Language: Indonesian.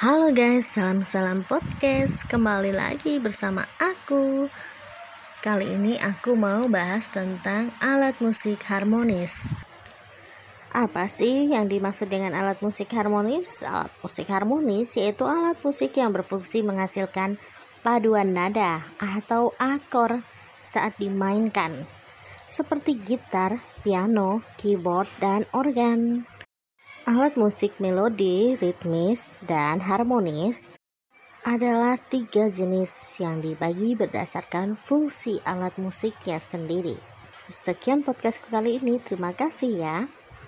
Halo guys, salam-salam podcast. Kembali lagi bersama aku. Kali ini aku mau bahas tentang alat musik harmonis. Apa sih yang dimaksud dengan alat musik harmonis? Alat musik harmonis yaitu alat musik yang berfungsi menghasilkan paduan nada atau akor saat dimainkan, seperti gitar, piano, keyboard, dan organ. Alat musik melodi, ritmis, dan harmonis adalah tiga jenis yang dibagi berdasarkan fungsi alat musiknya sendiri. Sekian podcast kali ini, terima kasih ya.